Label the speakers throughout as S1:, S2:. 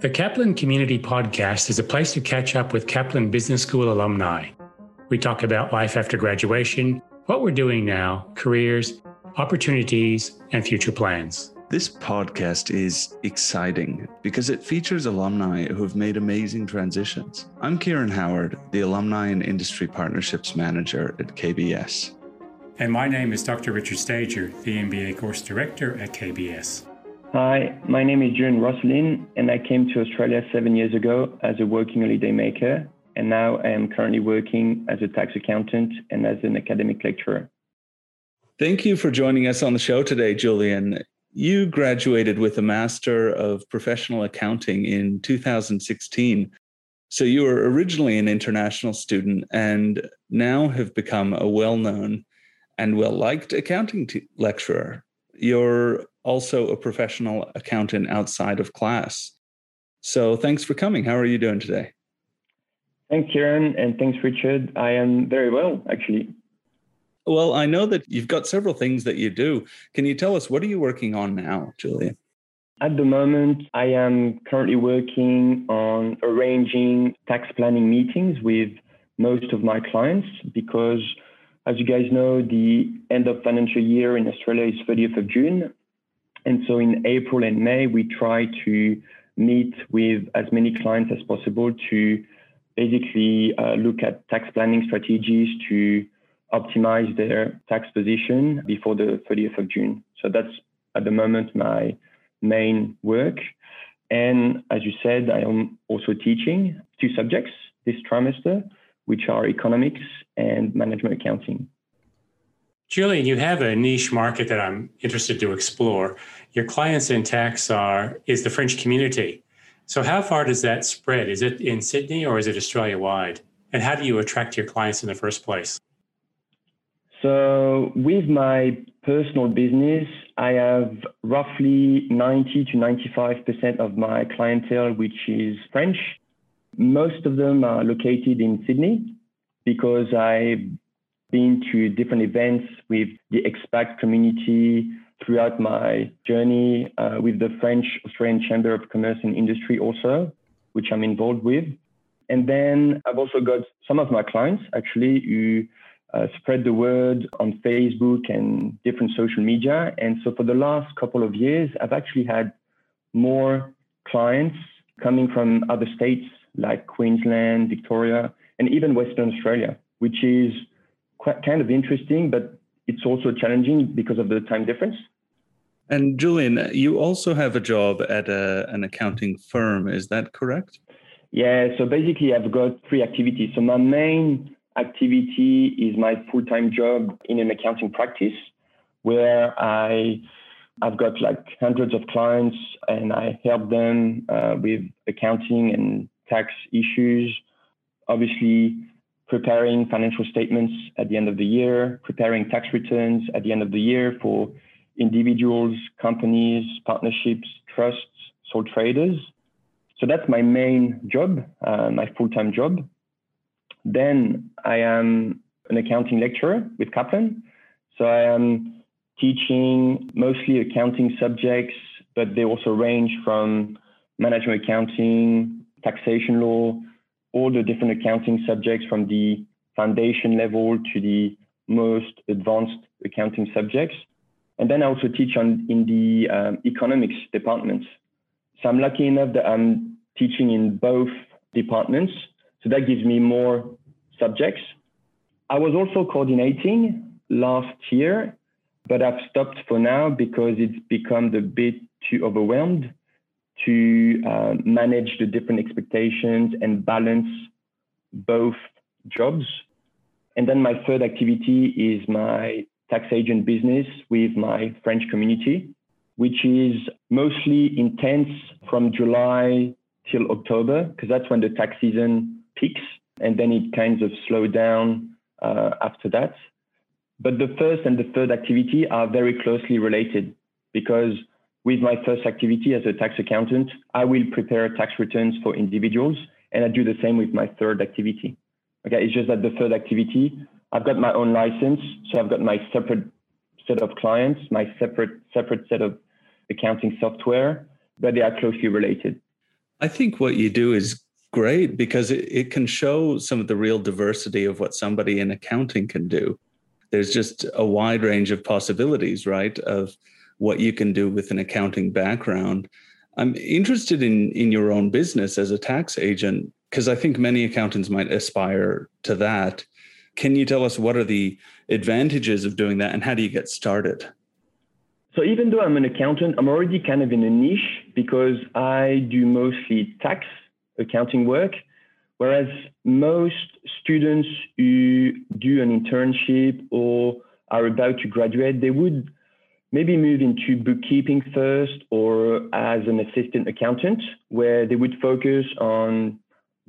S1: The Kaplan Community Podcast is a place to catch up with Kaplan Business School alumni. We talk about life after graduation, what we're doing now, careers, opportunities, and future plans.
S2: This podcast is exciting because it features alumni who have made amazing transitions. I'm Kieran Howard, the Alumni and Industry Partnerships Manager at KBS.
S1: And my name is Dr. Richard Stager, the MBA Course Director at KBS.
S3: Hi, my name is Julian Rosselin, and I came to Australia seven years ago as a working holiday maker, and now I am currently working as a tax accountant and as an academic lecturer.
S2: Thank you for joining us on the show today, Julian. You graduated with a Master of Professional Accounting in 2016. So you were originally an international student and now have become a well known and well liked accounting t- lecturer. You're also a professional accountant outside of class. So thanks for coming. How are you doing today?
S3: Thanks, Kieran, and thanks, Richard. I am very well, actually.
S2: Well, I know that you've got several things that you do. Can you tell us what are you working on now, Julia?
S3: At the moment, I am currently working on arranging tax planning meetings with most of my clients because, as you guys know, the end of financial year in Australia is 30th of June. And so in April and May, we try to meet with as many clients as possible to basically uh, look at tax planning strategies to optimize their tax position before the 30th of June. So that's at the moment my main work. And as you said, I am also teaching two subjects this trimester, which are economics and management accounting.
S1: Julian, you have a niche market that I'm interested to explore. Your clients in tax are is the French community. So how far does that spread? Is it in Sydney or is it Australia wide? And how do you attract your clients in the first place?
S3: So with my personal business, I have roughly 90 to 95% of my clientele, which is French. Most of them are located in Sydney because I been to different events with the expat community throughout my journey uh, with the French Australian Chamber of Commerce and Industry also, which I'm involved with. And then I've also got some of my clients actually who uh, spread the word on Facebook and different social media. And so for the last couple of years, I've actually had more clients coming from other states like Queensland, Victoria, and even Western Australia, which is quite kind of interesting, but it's also challenging because of the time difference.
S2: And Julian, you also have a job at a, an accounting firm, is that correct?
S3: Yeah, so basically, I've got three activities. So, my main activity is my full time job in an accounting practice where I I've got like hundreds of clients and I help them uh, with accounting and tax issues. Obviously, preparing financial statements at the end of the year, preparing tax returns at the end of the year for individuals, companies, partnerships, trusts, sole traders. So that's my main job, uh, my full-time job. Then I am an accounting lecturer with Kaplan. So I am teaching mostly accounting subjects, but they also range from management accounting, taxation law, all the different accounting subjects from the foundation level to the most advanced accounting subjects. And then I also teach on in the um, economics departments. So I'm lucky enough that I'm teaching in both departments. So that gives me more subjects. I was also coordinating last year, but I've stopped for now because it's become a bit too overwhelmed to uh, manage the different expectations and balance both jobs. And then my third activity is my tax agent business with my French community, which is mostly intense from July till October, because that's when the tax season peaks. And then it kind of slows down uh, after that. But the first and the third activity are very closely related because with my first activity as a tax accountant, I will prepare tax returns for individuals, and I do the same with my third activity. Okay, it's just that the third activity, I've got my own license, so I've got my separate set of clients, my separate separate set of accounting software, but they are closely related.
S2: I think what you do is great because it, it can show some of the real diversity of what somebody in accounting can do. There's just a wide range of possibilities, right? Of what you can do with an accounting background. I'm interested in in your own business as a tax agent because I think many accountants might aspire to that. Can you tell us what are the advantages of doing that and how do you get started?
S3: So even though I'm an accountant, I'm already kind of in a niche because I do mostly tax accounting work, whereas most students who do an internship or are about to graduate, they would maybe move into bookkeeping first or as an assistant accountant, where they would focus on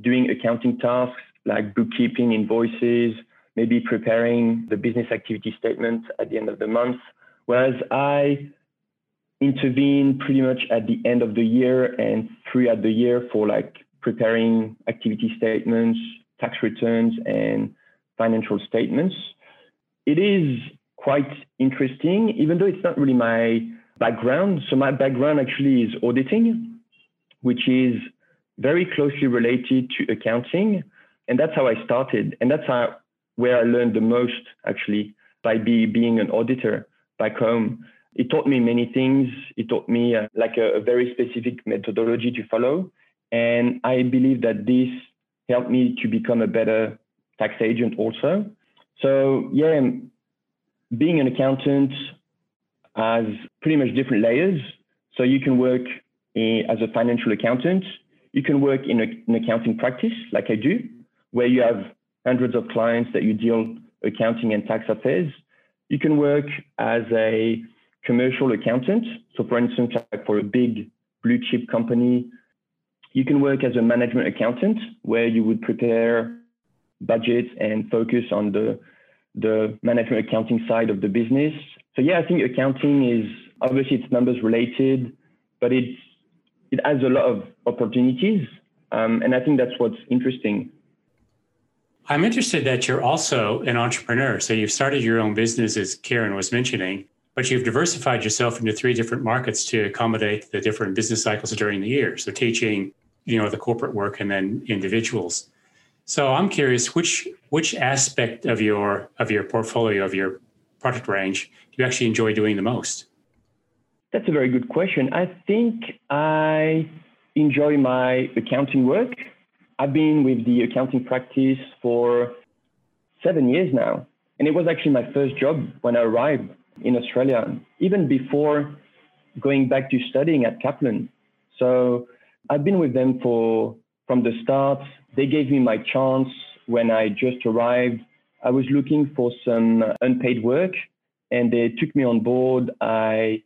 S3: doing accounting tasks like bookkeeping, invoices, maybe preparing the business activity statement at the end of the month. Whereas I intervene pretty much at the end of the year and throughout the year for like preparing activity statements, tax returns, and financial statements. It is quite interesting, even though it's not really my background. So my background actually is auditing, which is very closely related to accounting. And that's how I started. And that's how, where I learned the most actually by be, being an auditor back home. It taught me many things. It taught me uh, like a, a very specific methodology to follow. And I believe that this helped me to become a better tax agent also. So yeah, being an accountant has pretty much different layers. So you can work in, as a financial accountant. You can work in a, an accounting practice like I do, where you have hundreds of clients that you deal accounting and tax affairs. You can work as a commercial accountant. So for instance, like for a big blue chip company, you can work as a management accountant where you would prepare budgets and focus on the the management accounting side of the business. So yeah, I think accounting is obviously it's numbers related, but it's it has a lot of opportunities, um, and I think that's what's interesting.
S1: I'm interested that you're also an entrepreneur. So you've started your own business, as Karen was mentioning, but you've diversified yourself into three different markets to accommodate the different business cycles during the year. So teaching, you know, the corporate work and then individuals. So I'm curious, which which aspect of your of your portfolio of your product range do you actually enjoy doing the most?
S3: That's a very good question. I think I enjoy my accounting work. I've been with the accounting practice for seven years now, and it was actually my first job when I arrived in Australia, even before going back to studying at Kaplan. So I've been with them for from the start. They gave me my chance when I just arrived. I was looking for some unpaid work and they took me on board. I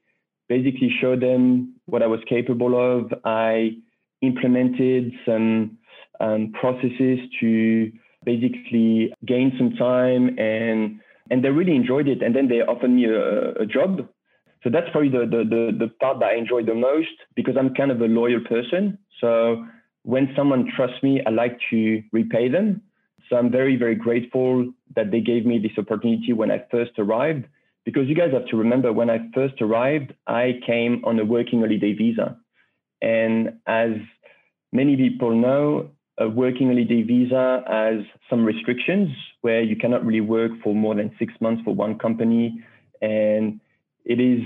S3: basically showed them what I was capable of. I implemented some um, processes to basically gain some time and and they really enjoyed it. And then they offered me a, a job. So that's probably the, the, the, the part that I enjoy the most because I'm kind of a loyal person. So when someone trusts me, I like to repay them. So I'm very, very grateful that they gave me this opportunity when I first arrived. Because you guys have to remember, when I first arrived, I came on a working holiday visa. And as many people know, a working holiday visa has some restrictions where you cannot really work for more than six months for one company. And it is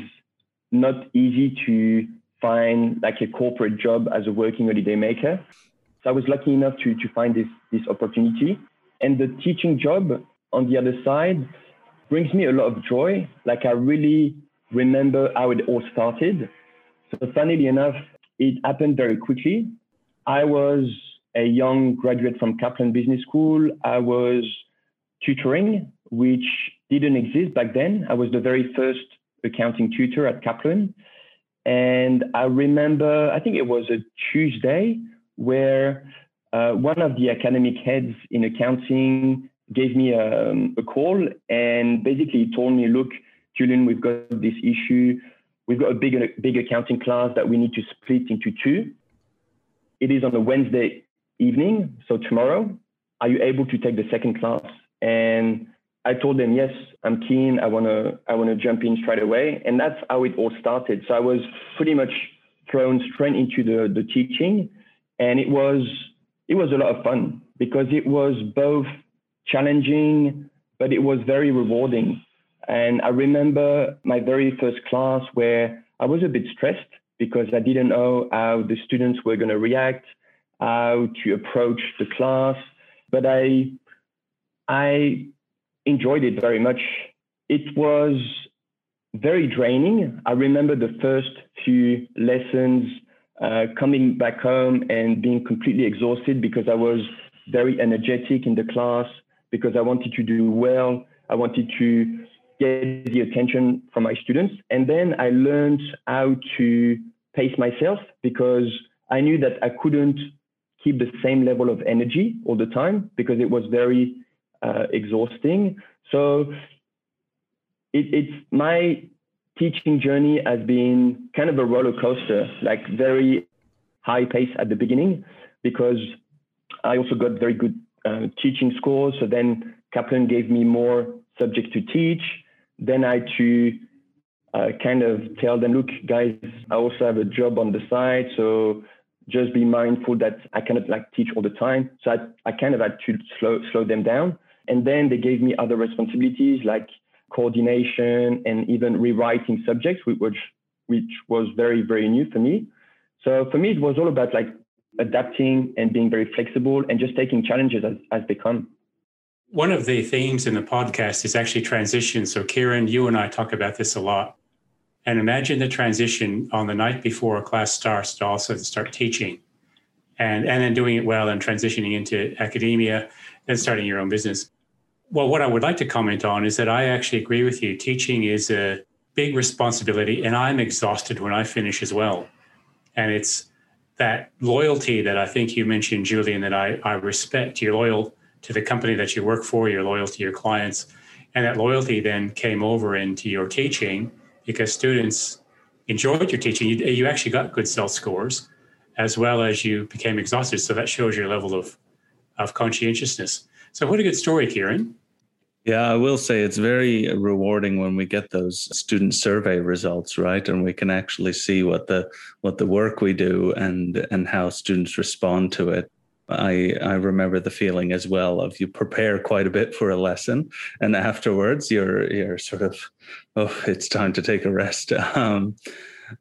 S3: not easy to find like a corporate job as a working holiday maker. So I was lucky enough to, to find this, this opportunity. And the teaching job on the other side brings me a lot of joy. Like I really remember how it all started. So funnily enough, it happened very quickly. I was a young graduate from Kaplan Business School. I was tutoring, which didn't exist back then. I was the very first accounting tutor at Kaplan. And I remember, I think it was a Tuesday where uh, one of the academic heads in accounting gave me a, um, a call and basically told me, look, Julian, we've got this issue. We've got a big, big accounting class that we need to split into two. It is on a Wednesday evening, so tomorrow. Are you able to take the second class? And I told them, yes, I'm keen. I want to, I want to jump in straight away. And that's how it all started. So I was pretty much thrown straight into the, the teaching. and it was it was a lot of fun because it was both challenging, but it was very rewarding. And I remember my very first class where I was a bit stressed because I didn't know how the students were going to react, how to approach the class. But I, I enjoyed it very much. It was very draining. I remember the first few lessons uh, coming back home and being completely exhausted because I was very energetic in the class, because I wanted to do well. I wanted to get the attention from my students. And then I learned how to pace myself because I knew that I couldn't keep the same level of energy all the time because it was very uh, exhausting. So it, it's my teaching journey has been kind of a roller coaster, like very high pace at the beginning because I also got very good uh, teaching scores. So then Kaplan gave me more subjects to teach. Then I to uh, kind of tell them, look, guys, I also have a job on the side. So just be mindful that I cannot like teach all the time. So I, I kind of had to slow, slow them down. And then they gave me other responsibilities like coordination and even rewriting subjects, which, which was very, very new for me. So for me, it was all about like adapting and being very flexible and just taking challenges as, as they come.
S1: One of the themes in the podcast is actually transition. So, Kieran, you and I talk about this a lot. And imagine the transition on the night before a class starts to also start teaching and, and then doing it well and transitioning into academia and starting your own business. Well, what I would like to comment on is that I actually agree with you. Teaching is a big responsibility, and I'm exhausted when I finish as well. And it's that loyalty that I think you mentioned, Julian, that I, I respect. You're loyal to the company that you work for, you're loyal to your clients. And that loyalty then came over into your teaching because students enjoyed your teaching. You, you actually got good self scores as well as you became exhausted. So that shows your level of, of conscientiousness. So, what a good story, Kieran.
S2: Yeah, I will say it's very rewarding when we get those student survey results, right? And we can actually see what the what the work we do and and how students respond to it. I I remember the feeling as well of you prepare quite a bit for a lesson, and afterwards you're you're sort of, oh, it's time to take a rest. Um,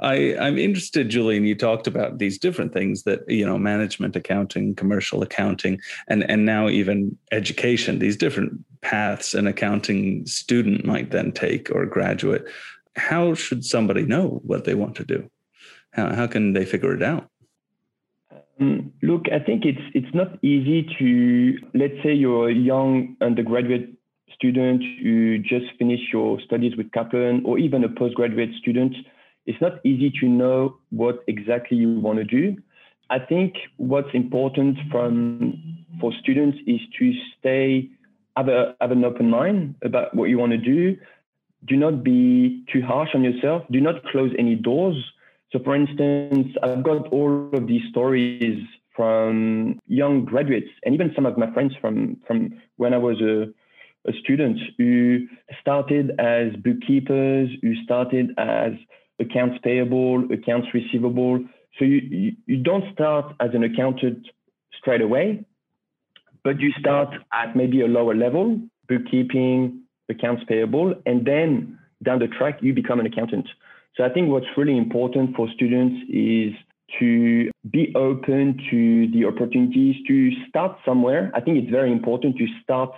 S2: I, I'm interested, Julian. You talked about these different things that you know, management accounting, commercial accounting, and and now even education. These different paths an accounting student might then take or graduate. How should somebody know what they want to do? How how can they figure it out?
S3: Um, look, I think it's it's not easy to let's say you're a young undergraduate student who just finished your studies with Kaplan, or even a postgraduate student it's not easy to know what exactly you want to do. I think what's important from for students is to stay have, a, have an open mind about what you want to do. Do not be too harsh on yourself. Do not close any doors. So, for instance, I've got all of these stories from young graduates and even some of my friends from from when I was a, a student who started as bookkeepers, who started as accounts payable, accounts receivable. So you, you, you don't start as an accountant straight away, but you start at maybe a lower level, bookkeeping, accounts payable, and then down the track, you become an accountant. So I think what's really important for students is to be open to the opportunities to start somewhere. I think it's very important to start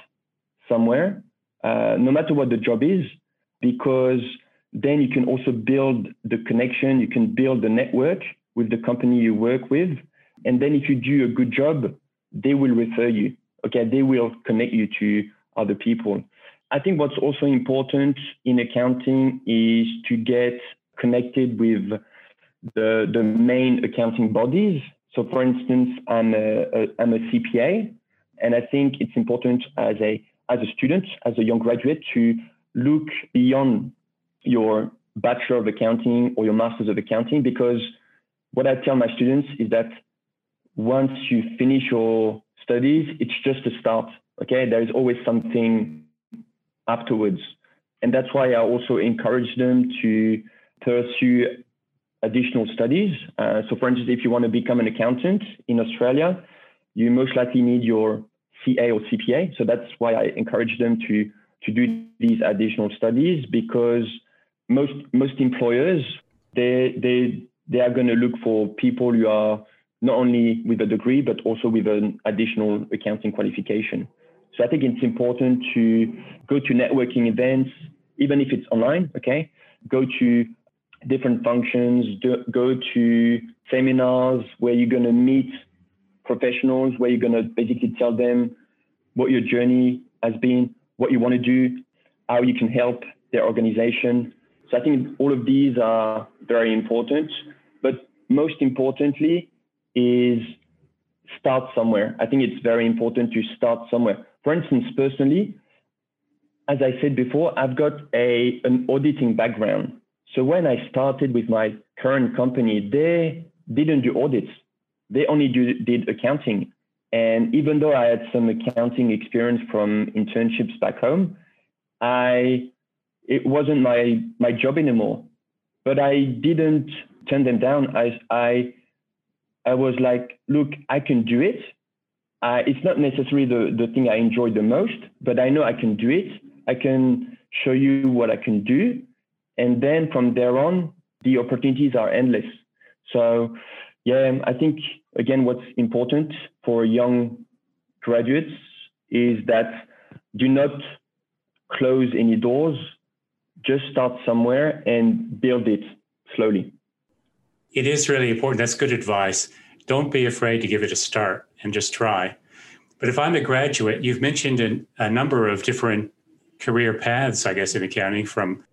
S3: somewhere, uh, no matter what the job is, because then you can also build the connection, you can build the network with the company you work with. And then if you do a good job, they will refer you. Okay, they will connect you to other people. I think what's also important in accounting is to get connected with the, the main accounting bodies. So, for instance, I'm a, a, I'm a CPA, and I think it's important as a as a student, as a young graduate, to look beyond your Bachelor of Accounting or your Masters of Accounting because what I tell my students is that once you finish your studies, it's just a start. Okay, there is always something afterwards. And that's why I also encourage them to pursue additional studies. Uh, so, for instance, if you want to become an accountant in Australia, you most likely need your CA or CPA. So that's why I encourage them to to do these additional studies because most most employers they they they are going to look for people who are not only with a degree but also with an additional accounting qualification. So I think it's important to go to networking events, even if it's online. Okay, go to different functions, do, go to seminars where you're going to meet professionals, where you're going to basically tell them what your journey has been, what you want to do, how you can help their organization. So I think all of these are very important. But most importantly is start somewhere. I think it's very important to start somewhere. For instance, personally, as I said before, I've got a an auditing background. So when I started with my current company, they didn't do audits. They only do, did accounting. And even though I had some accounting experience from internships back home, I it wasn't my my job anymore. But I didn't turn them down. I I I was like, look, I can do it. Uh, it's not necessarily the, the thing I enjoy the most, but I know I can do it. I can show you what I can do. And then from there on, the opportunities are endless. So, yeah, I think, again, what's important for young graduates is that do not close any doors, just start somewhere and build it slowly.
S1: It is really important. That's good advice. Don't be afraid to give it a start and just try. But if I'm a graduate, you've mentioned a, a number of different career paths, I guess, in accounting from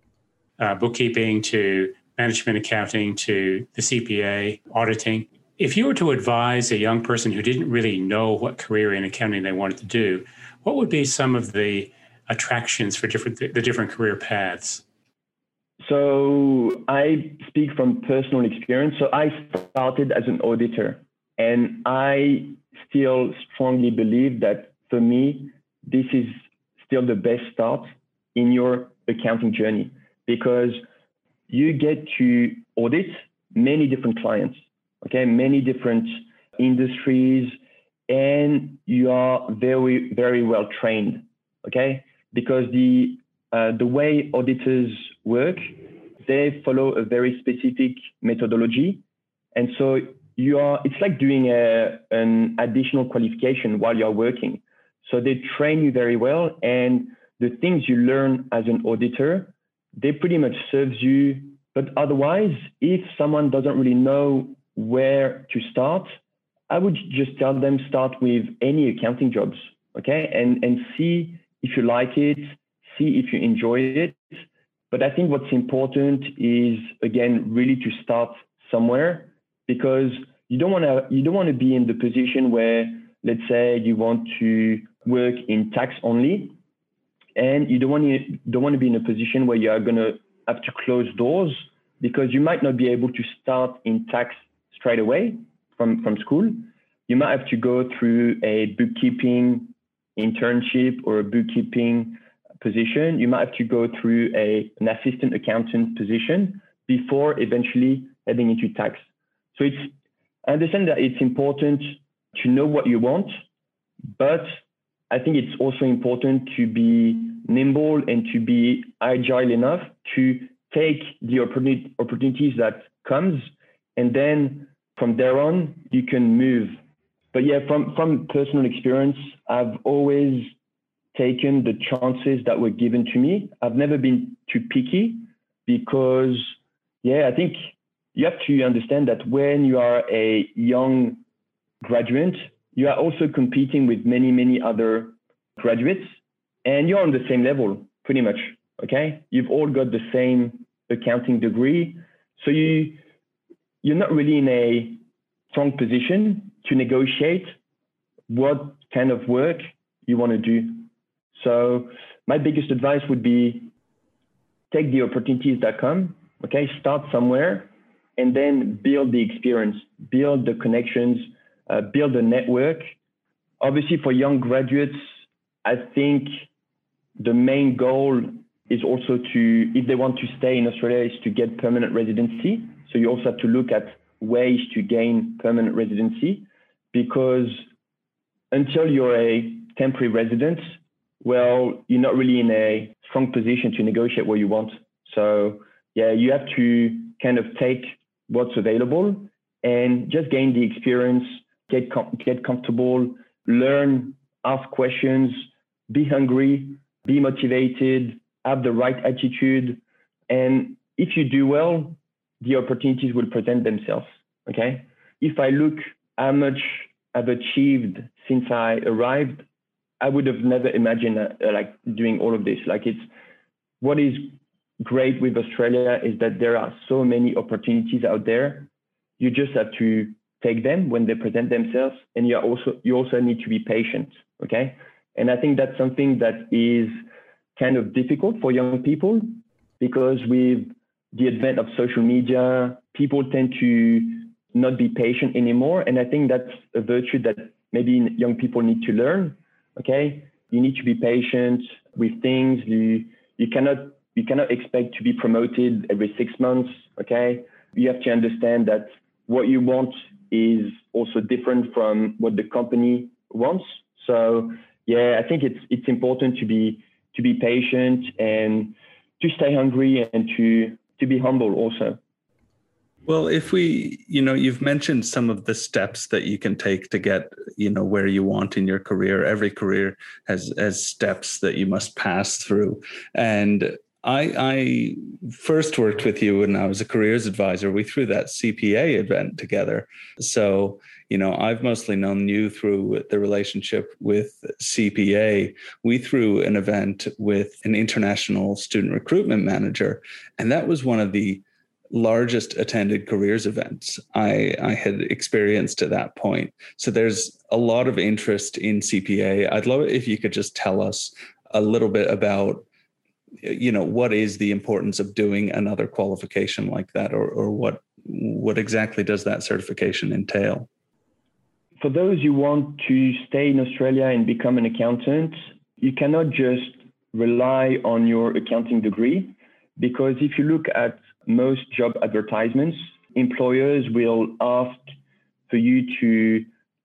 S1: uh, bookkeeping to management accounting to the CPA, auditing. If you were to advise a young person who didn't really know what career in accounting they wanted to do, what would be some of the attractions for different the different career paths?
S3: So I speak from personal experience. So I started as an auditor, and I still strongly believe that for me, this is still the best start in your accounting journey because you get to audit many different clients, okay, many different industries, and you are very, very well trained, okay, because the uh, the way auditors work, they follow a very specific methodology. And so you are, it's like doing a, an additional qualification while you're working. So they train you very well. And the things you learn as an auditor, they pretty much serves you. But otherwise, if someone doesn't really know where to start, I would just tell them start with any accounting jobs, okay? And, and see if you like it, see if you enjoy it. But I think what's important is again really to start somewhere because you don't want to you don't want to be in the position where let's say you want to work in tax only and you don't want to don't want to be in a position where you are going to have to close doors because you might not be able to start in tax straight away from from school. You might have to go through a bookkeeping internship or a bookkeeping position, you might have to go through a, an assistant accountant position before eventually heading into tax. So it's, I understand that it's important to know what you want, but I think it's also important to be nimble and to be agile enough to take the opportunities that comes and then from there on you can move but yeah from from personal experience i've always taken the chances that were given to me. I've never been too picky because, yeah, I think you have to understand that when you are a young graduate, you are also competing with many, many other graduates and you're on the same level pretty much. Okay. You've all got the same accounting degree. So you, you're not really in a strong position to negotiate what kind of work you want to do so my biggest advice would be take the opportunities that come, okay, start somewhere and then build the experience, build the connections, uh, build a network. Obviously, for young graduates, I think the main goal is also to, if they want to stay in Australia, is to get permanent residency. So you also have to look at ways to gain permanent residency because until you're a temporary resident, well, you're not really in a strong position to negotiate what you want. So yeah, you have to kind of take what's available and just gain the experience, get com- get comfortable, learn, ask questions, be hungry, be motivated, have the right attitude, and if you do well, the opportunities will present themselves. Okay. If I look how much I've achieved since I arrived, I would have never imagined uh, like doing all of this. Like it's what is great with Australia is that there are so many opportunities out there. You just have to take them when they present themselves, and you also you also need to be patient. Okay, and I think that's something that is kind of difficult for young people because with the advent of social media, people tend to not be patient anymore, and I think that's a virtue that maybe young people need to learn. Okay, you need to be patient with things. You you cannot you cannot expect to be promoted every six months. Okay, you have to understand that what you want is also different from what the company wants. So yeah, I think it's it's important to be to be patient and to stay hungry and to to be humble also.
S2: Well, if we, you know, you've mentioned some of the steps that you can take to get, you know, where you want in your career. Every career has has steps that you must pass through. And I, I first worked with you when I was a careers advisor. We threw that CPA event together. So, you know, I've mostly known you through the relationship with CPA. We threw an event with an international student recruitment manager, and that was one of the largest attended careers events I, I had experienced to that point. So there's a lot of interest in CPA. I'd love it if you could just tell us a little bit about you know what is the importance of doing another qualification like that or, or what what exactly does that certification entail
S3: for those who want to stay in australia and become an accountant you cannot just rely on your accounting degree because if you look at most job advertisements, employers will ask for you to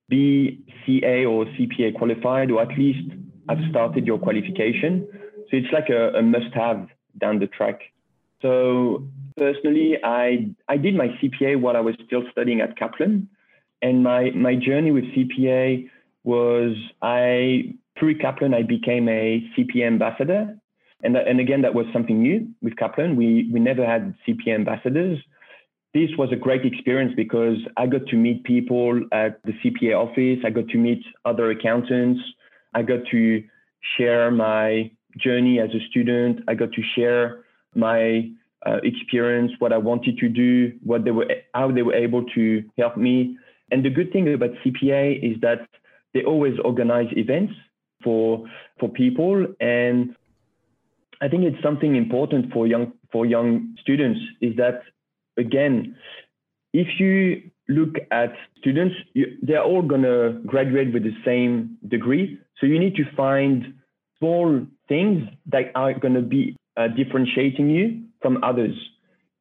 S3: be CA or CPA qualified, or at least have started your qualification. So it's like a, a must have down the track. So personally, I, I did my CPA while I was still studying at Kaplan. And my, my journey with CPA was I, through Kaplan, I became a CPA ambassador. And, and again, that was something new with Kaplan. We, we never had CPA ambassadors. This was a great experience because I got to meet people at the CPA office. I got to meet other accountants. I got to share my journey as a student. I got to share my uh, experience, what I wanted to do, what they were, how they were able to help me. And the good thing about CPA is that they always organize events for for people, and I think it's something important for young for young students is that again, if you look at students, you, they're all gonna graduate with the same degree. So you need to find small things that are gonna be uh, differentiating you from others.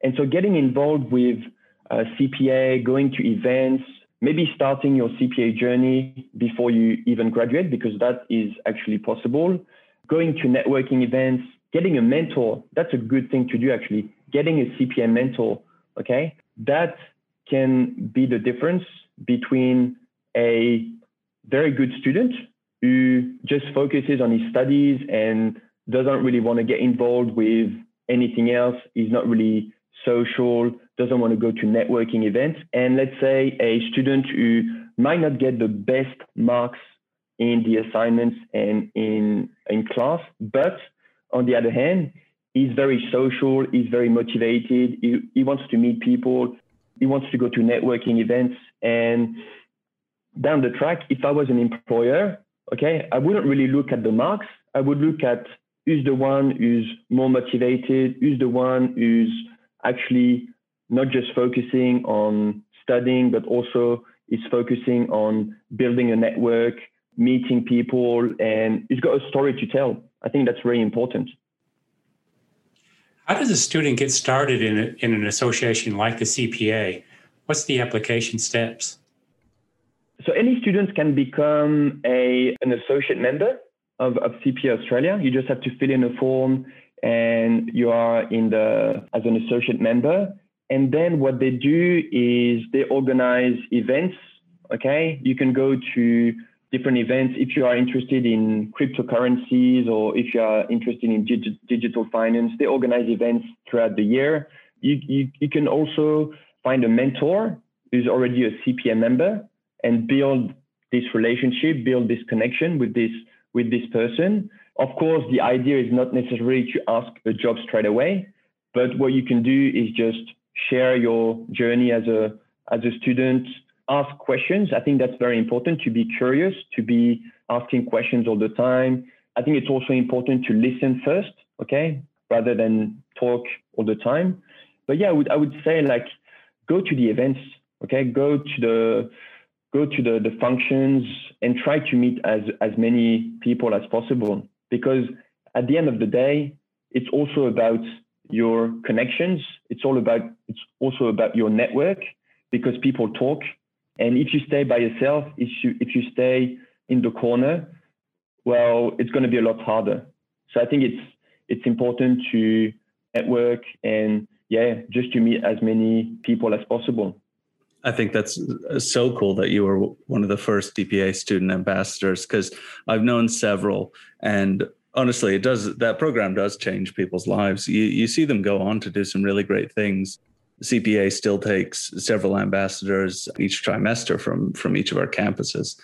S3: And so getting involved with uh, CPA, going to events, maybe starting your CPA journey before you even graduate, because that is actually possible. Going to networking events, getting a mentor, that's a good thing to do actually. Getting a CPA mentor, okay? That can be the difference between a very good student who just focuses on his studies and doesn't really want to get involved with anything else, is not really social, doesn't want to go to networking events. And let's say a student who might not get the best marks in the assignments and in, in class, but on the other hand, he's very social, he's very motivated, he, he wants to meet people, he wants to go to networking events. And down the track, if I was an employer, okay, I wouldn't really look at the marks. I would look at who's the one who's more motivated, who's the one who's actually not just focusing on studying, but also is focusing on building a network, meeting people, and he's got a story to tell. I think that's very important.
S1: How does a student get started in, a, in an association like the CPA? What's the application steps?
S3: So any students can become a an associate member of, of CPA Australia. You just have to fill in a form and you are in the as an associate member. And then what they do is they organize events. Okay, you can go to different events if you are interested in cryptocurrencies or if you are interested in dig- digital finance. They organize events throughout the year. You, you, you can also find a mentor who's already a CPA member and build this relationship, build this connection with this with this person. Of course, the idea is not necessarily to ask a job straight away, but what you can do is just share your journey as a as a student, ask questions. I think that's very important to be curious, to be asking questions all the time. I think it's also important to listen first, okay, rather than talk all the time. But yeah, I would I would say like go to the events, okay, go to the go to the, the functions and try to meet as, as many people as possible. Because at the end of the day, it's also about your connections. It's all about, it's also about your network because people talk. And if you stay by yourself, if you, if you stay in the corner, well, it's going to be a lot harder. So I think it's, it's important to network and yeah, just to meet as many people as possible.
S2: I think that's uh, so cool that you were one of the first CPA student ambassadors because I've known several and honestly it does that program does change people's lives. You you see them go on to do some really great things. CPA still takes several ambassadors each trimester from from each of our campuses.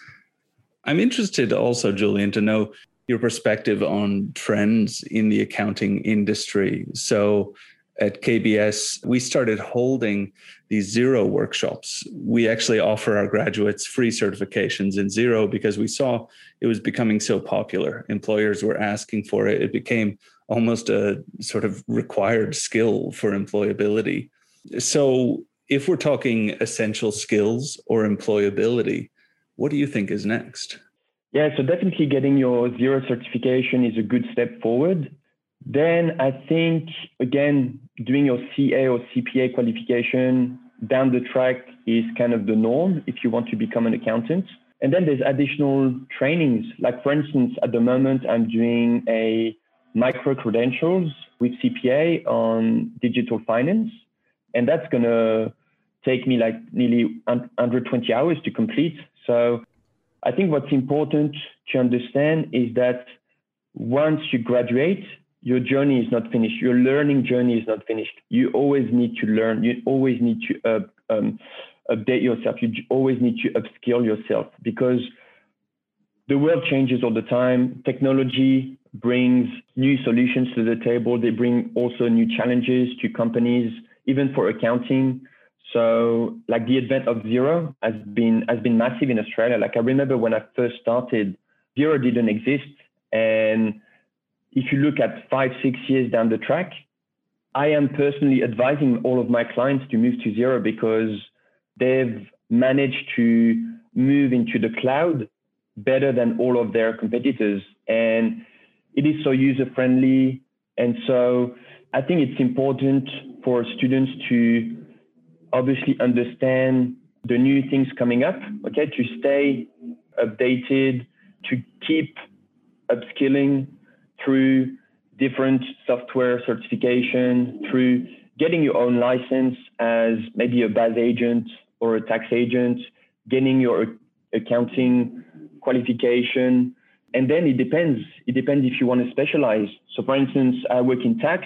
S2: I'm interested also Julian to know your perspective on trends in the accounting industry. So at KBS, we started holding these Xero workshops. We actually offer our graduates free certifications in Xero because we saw it was becoming so popular. Employers were asking for it. It became almost a sort of required skill for employability. So, if we're talking essential skills or employability, what do you think is next?
S3: Yeah, so definitely getting your Xero certification is a good step forward. Then I think, again, doing your CA or CPA qualification down the track is kind of the norm if you want to become an accountant. And then there's additional trainings. Like, for instance, at the moment, I'm doing a micro credentials with CPA on digital finance. And that's going to take me like nearly 120 hours to complete. So I think what's important to understand is that once you graduate, your journey is not finished. Your learning journey is not finished. You always need to learn. You always need to um, update yourself. You always need to upskill yourself because the world changes all the time. Technology brings new solutions to the table. They bring also new challenges to companies, even for accounting. So, like the advent of Xero has been has been massive in Australia. Like I remember when I first started, Xero didn't exist, and if you look at five, six years down the track, I am personally advising all of my clients to move to Xero because they've managed to move into the cloud better than all of their competitors. And it is so user friendly. And so I think it's important for students to obviously understand the new things coming up, okay, to stay updated, to keep upskilling, through different software certification, through getting your own license as maybe a BAS agent or a tax agent, getting your accounting qualification. And then it depends. It depends if you want to specialize. So, for instance, I work in tax.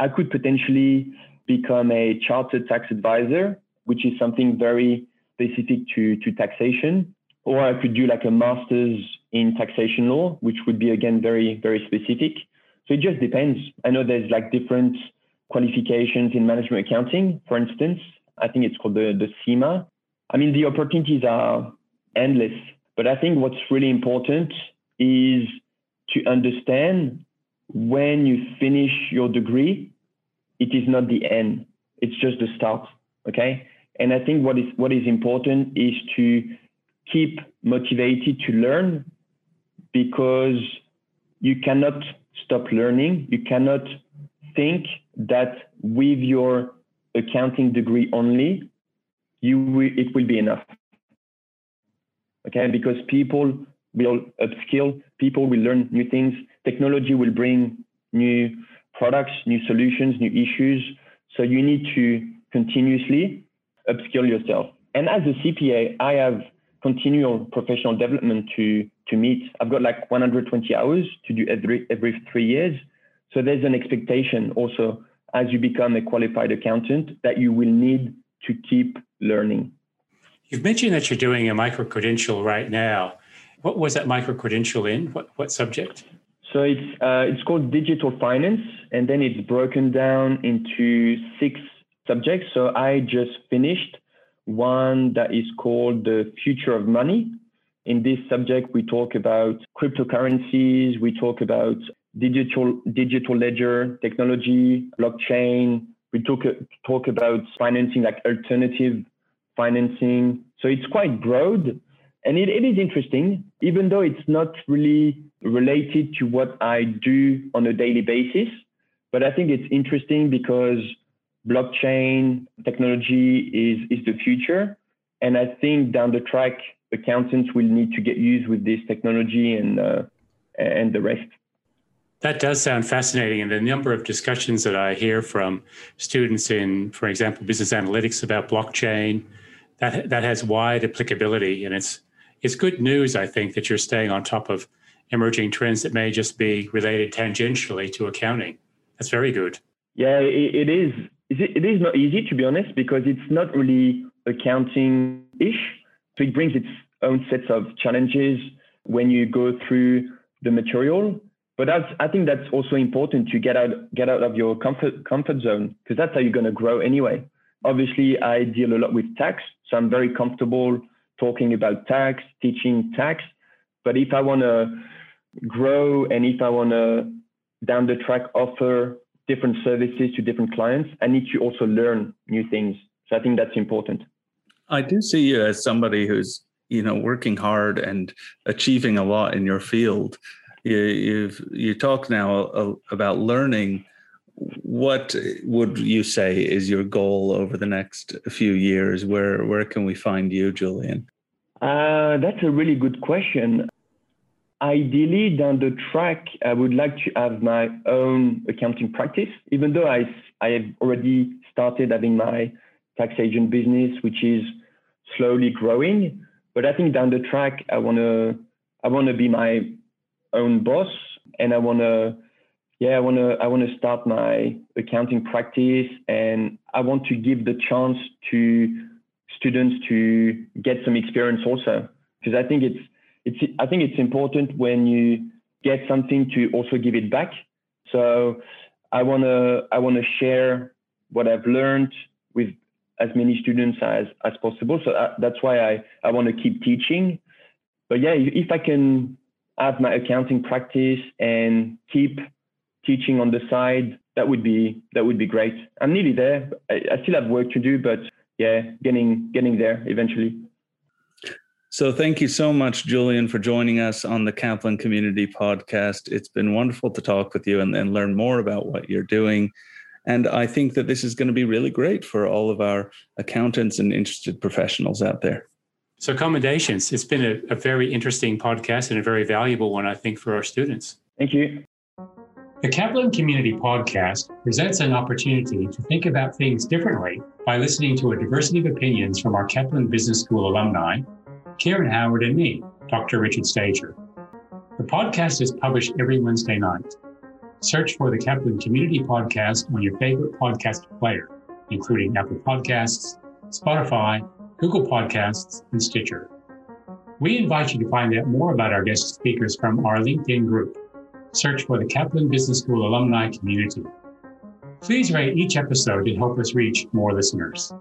S3: I could potentially become a chartered tax advisor, which is something very specific to, to taxation. Or I could do like a master's in taxation law, which would be again very, very specific. So it just depends. I know there's like different qualifications in management accounting, for instance. I think it's called the, the CIMA. I mean, the opportunities are endless, but I think what's really important is to understand when you finish your degree, it is not the end. It's just the start. Okay. And I think what is what is important is to keep motivated to learn because you cannot stop learning. You cannot think that with your accounting degree only, you will, it will be enough. Okay, because people will upskill, people will learn new things, technology will bring new products, new solutions, new issues. So you need to continuously upskill yourself. And as a CPA, I have continual professional development to to meet. I've got like 120 hours to do every every three years. So there's an expectation also as you become a qualified accountant that you will need to keep learning.
S1: You've mentioned that you're doing a micro credential right now. What was that micro credential in? What what subject?
S3: So it's uh, it's called digital finance, and then it's broken down into six subjects. So I just finished one that is called the future of money. In this subject, we talk about cryptocurrencies, we talk about digital digital ledger technology, blockchain. We talk talk about financing like alternative financing. So it's quite broad, and it, it is interesting, even though it's not really related to what I do on a daily basis. But I think it's interesting because blockchain technology is, is the future. And I think down the track, accountants will need to get used with this technology and, uh, and the rest.
S1: That does sound fascinating. And the number of discussions that I hear from students in, for example, business analytics about blockchain, that, that has wide applicability. And it's, it's good news, I think, that you're staying on top of emerging trends that may just be related tangentially to accounting. That's very good.
S3: Yeah, it, is it is not easy to be honest because it's not really accounting ish. So it brings its own sets of challenges when you go through the material. But I think that's also important to get out get out of your comfort comfort zone because that's how you're going to grow anyway. Obviously, I deal a lot with tax, so I'm very comfortable talking about tax, teaching tax. But if I want to grow and if I want to down the track offer different services to different clients, I need to also learn new things. So I think that's important.
S2: I do see you as somebody who's you know working hard and achieving a lot in your field. You you've you talk now about learning. What would you say is your goal over the next few years? Where where can we find you, Julian?
S3: Uh, that's a really good question. Ideally, down the track, I would like to have my own accounting practice, even though I, I have already started having my tax agent business, which is slowly growing. But I think down the track, I want to I want to be my own boss, and I want to yeah, I want to I want to start my accounting practice, and I want to give the chance to students to get some experience also, because I think it's it's I think it's important when you get something to also give it back. So I wanna I wanna share what I've learned with as many students as as possible. So uh, that's why I I want to keep teaching. But yeah, if I can add my accounting practice and keep teaching on the side, that would be that would be great. I'm nearly there. I, I still have work to do, but yeah, getting getting there eventually.
S2: So, thank you so much, Julian, for joining us on the Kaplan Community Podcast. It's been wonderful to talk with you and, and learn more about what you're doing. And I think that this is going to be really great for all of our accountants and interested professionals out there.
S1: So, commendations. It's been a, a very interesting podcast and a very valuable one, I think, for our students.
S3: Thank you.
S1: The Kaplan Community Podcast presents an opportunity to think about things differently by listening to a diversity of opinions from our Kaplan Business School alumni Karen Howard, and me, Dr. Richard Stager. The podcast is published every Wednesday night. Search for the Kaplan Community Podcast on your favorite podcast player, including Apple Podcasts, Spotify, Google Podcasts, and Stitcher. We invite you to find out more about our guest speakers from our LinkedIn group. Search for the Kaplan Business School alumni community. Please rate each episode to help us reach more listeners.